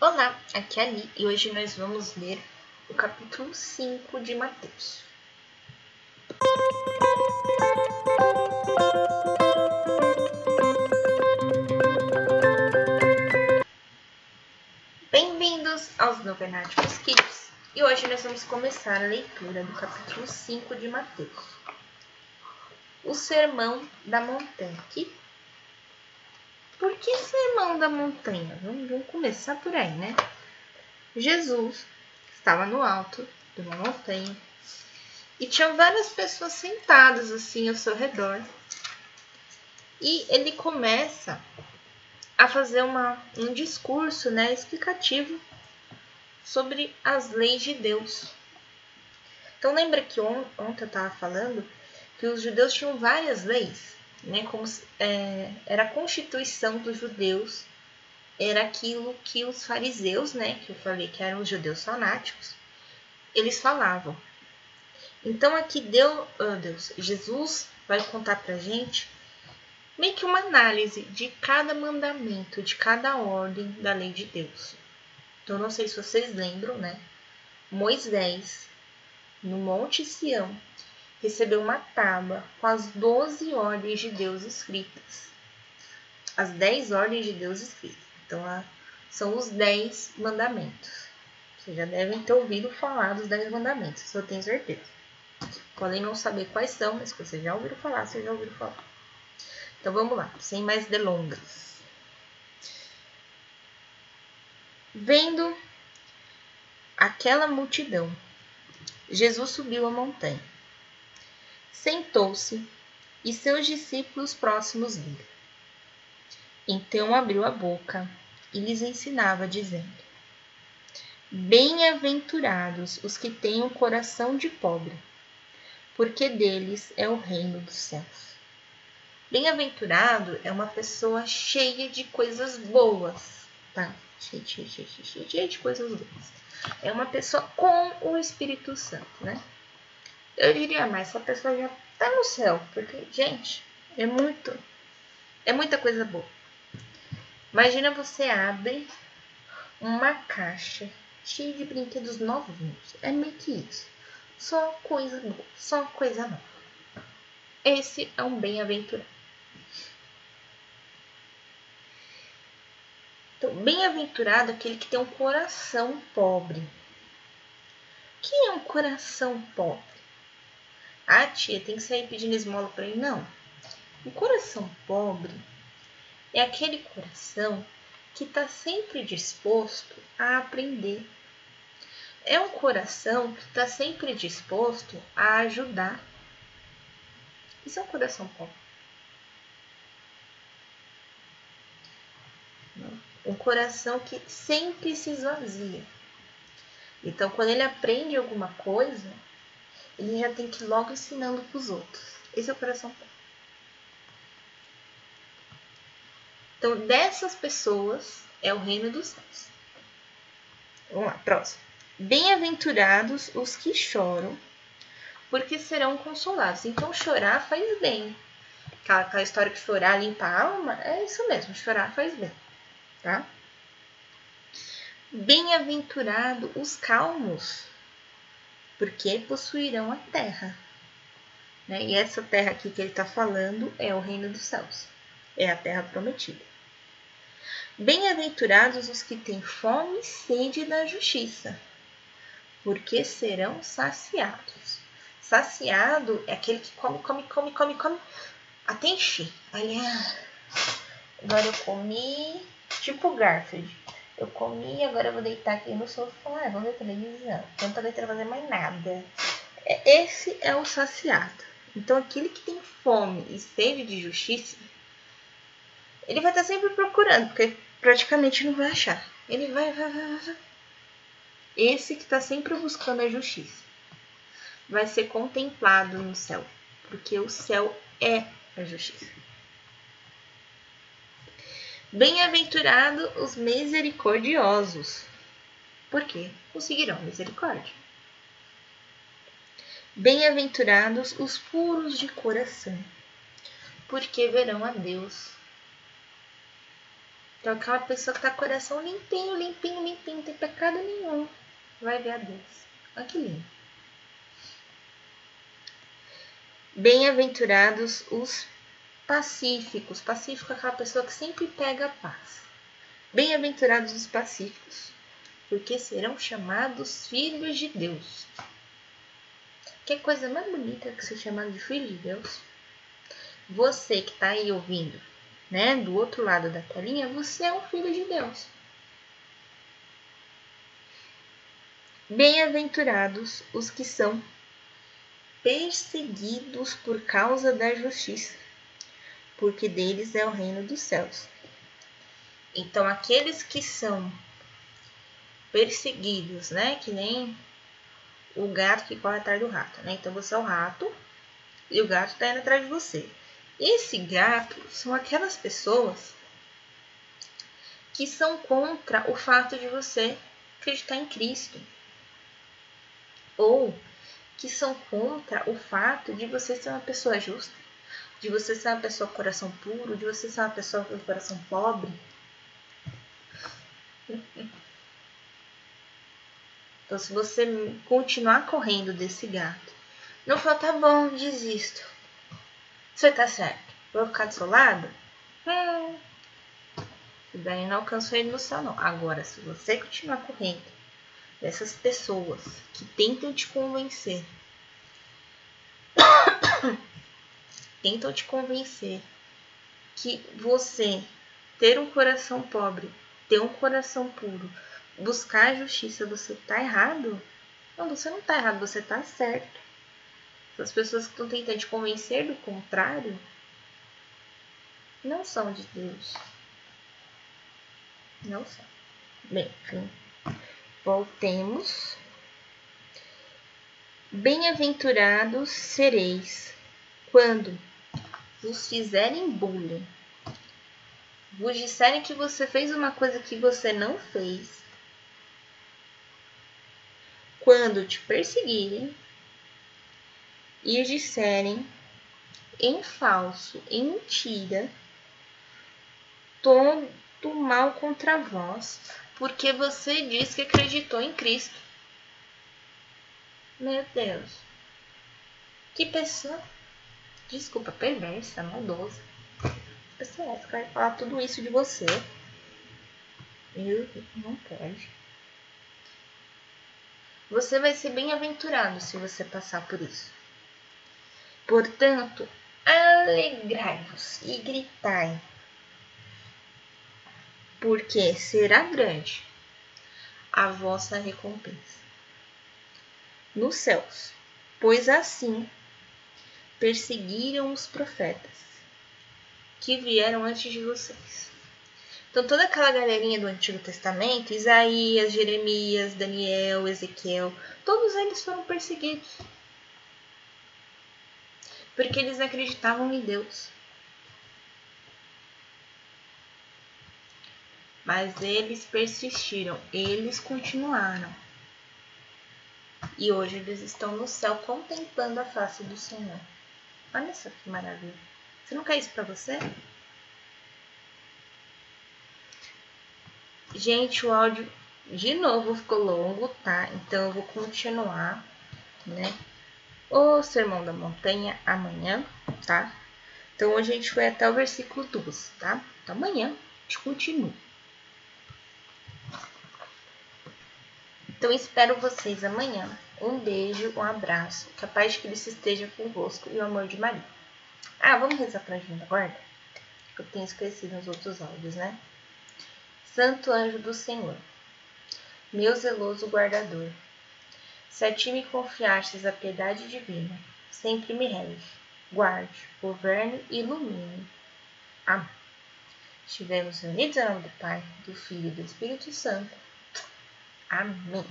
Olá, aqui é a Ali e hoje nós vamos ler o capítulo 5 de Mateus. Bem-vindos aos Novenáticos Kids e hoje nós vamos começar a leitura do capítulo 5 de Mateus. O Sermão da Montanha. Que por que sermão da montanha? Vamos, vamos começar por aí, né? Jesus estava no alto de uma montanha e tinha várias pessoas sentadas assim ao seu redor. E ele começa a fazer uma, um discurso né, explicativo sobre as leis de Deus. Então lembra que on, ontem eu estava falando que os judeus tinham várias leis né, como é, era a constituição dos judeus, era aquilo que os fariseus, né, que eu falei que eram os judeus fanáticos, eles falavam. Então aqui deu, oh Deus, Jesus vai contar pra gente meio que uma análise de cada mandamento, de cada ordem da lei de Deus. Então não sei se vocês lembram, né? Moisés no Monte Sião recebeu uma tábua com as doze ordens de Deus escritas. As dez ordens de Deus escritas. Então, são os dez mandamentos. Vocês já devem ter ouvido falar dos dez mandamentos, isso eu tenho certeza. Podem não saber quais são, mas vocês já ouviram falar, vocês já ouviram falar. Então vamos lá, sem mais delongas. Vendo aquela multidão, Jesus subiu a montanha sentou-se e seus discípulos próximos viram. Então abriu a boca e lhes ensinava, dizendo: Bem-aventurados os que têm o coração de pobre, porque deles é o reino dos céus. Bem-aventurado é uma pessoa cheia de coisas boas, tá? Cheia, cheia, cheia, cheia, cheia de coisas boas. É uma pessoa com o Espírito Santo, né? Eu diria mais, essa pessoa já tá no céu, porque, gente, é muito, é muita coisa boa. Imagina você abre uma caixa cheia de brinquedos novinhos. É meio que isso. Só coisa boa, só coisa nova. Esse é um bem-aventurado. Então, bem-aventurado é aquele que tem um coração pobre. O que é um coração pobre? Ah, tia, tem que sair pedindo esmola para ele. Não. O coração pobre é aquele coração que está sempre disposto a aprender. É um coração que está sempre disposto a ajudar. Isso é um coração pobre. Um coração que sempre se esvazia. Então, quando ele aprende alguma coisa, ele já tem que ir logo ensinando para os outros. Esse é o coração. Então, dessas pessoas é o reino dos céus. Vamos lá, próximo. Bem-aventurados os que choram, porque serão consolados. Então, chorar faz bem. Aquela, aquela história que chorar limpa a alma, é isso mesmo, chorar faz bem, tá? Bem-aventurado os calmos, porque possuirão a terra. Né? E essa terra aqui que ele está falando é o reino dos céus, é a terra prometida. Bem-aventurados os que têm fome e sede da justiça, porque serão saciados. Saciado é aquele que come, come, come, come, come, até encher. Ah, agora eu comi, tipo Garfield eu comi, agora eu vou deitar aqui no sofá, ah, vou ver televisão. Não tô deitando fazer mais nada. É, esse é o saciado. Então, aquele que tem fome e sede de justiça, ele vai estar sempre procurando, porque praticamente não vai achar. Ele vai, vai, vai, vai. Esse que está sempre buscando a justiça vai ser contemplado no céu, porque o céu é a justiça. Bem-aventurados os misericordiosos, porque conseguirão misericórdia. Bem-aventurados os puros de coração, porque verão a Deus. Então aquela pessoa que tá coração limpinho, limpinho, limpinho, não tem pecado nenhum. Vai ver a Deus. Olha que lindo. Bem-aventurados os pacíficos. Pacífico é aquela pessoa que sempre pega a paz. Bem-aventurados os pacíficos, porque serão chamados filhos de Deus. Que coisa mais bonita que ser chamado de filho de Deus. Você que está aí ouvindo, né, do outro lado da telinha, você é um filho de Deus. Bem-aventurados os que são perseguidos por causa da justiça, porque deles é o reino dos céus. Então, aqueles que são perseguidos, né, que nem o gato que corre atrás do rato, né? Então, você é o rato e o gato está indo atrás de você. Esse gato são aquelas pessoas que são contra o fato de você acreditar em Cristo ou que são contra o fato de você ser uma pessoa justa, de você ser uma pessoa com coração puro, de você ser uma pessoa com coração pobre. Então, se você continuar correndo desse gato, não fala, tá bom, desisto. Você tá certo. Vou ficar do seu lado? Hum. Daí não alcançou ele no céu, não. Agora, se você continuar correndo dessas pessoas que tentam te convencer, tentam te convencer que você ter um coração pobre, ter um coração puro, buscar a justiça, você tá errado? Não, você não tá errado, você tá certo. As pessoas que estão tentando te convencer do contrário não são de Deus. Não são. Bem, enfim. Voltemos. Bem-aventurados sereis quando vos fizerem bullying, vos disserem que você fez uma coisa que você não fez, quando te perseguirem e disserem em falso, em mentira, todo mal contra vós, porque você diz que acreditou em Cristo. Meu Deus. Que pessoa, desculpa, perversa, maldosa. Pessoa é que vai falar tudo isso de você? Eu não pode. Você vai ser bem-aventurado se você passar por isso. Portanto, alegrai-vos e gritai porque será grande a vossa recompensa nos céus, pois assim perseguiram os profetas que vieram antes de vocês. Então, toda aquela galerinha do Antigo Testamento, Isaías, Jeremias, Daniel, Ezequiel, todos eles foram perseguidos. Porque eles acreditavam em Deus. Mas eles persistiram, eles continuaram. E hoje eles estão no céu contemplando a face do Senhor. Olha só que maravilha. Você não quer isso para você? Gente, o áudio de novo ficou longo, tá? Então eu vou continuar, né? O Sermão da Montanha amanhã, tá? Então hoje a gente foi até o versículo 12, tá? Então amanhã a gente continua. Então espero vocês amanhã. Um beijo, um abraço. Que a paz de Cristo esteja convosco e o amor de Maria. Ah, vamos rezar pra Junda guarda? Que eu tenho esquecido nos outros áudios, né? Santo anjo do Senhor, meu zeloso guardador, se a ti me confiastes a piedade divina, sempre me rege, guarde, governe e ilumine. Amém. Estivemos unidos em nome do Pai, do Filho e do Espírito Santo. Amém.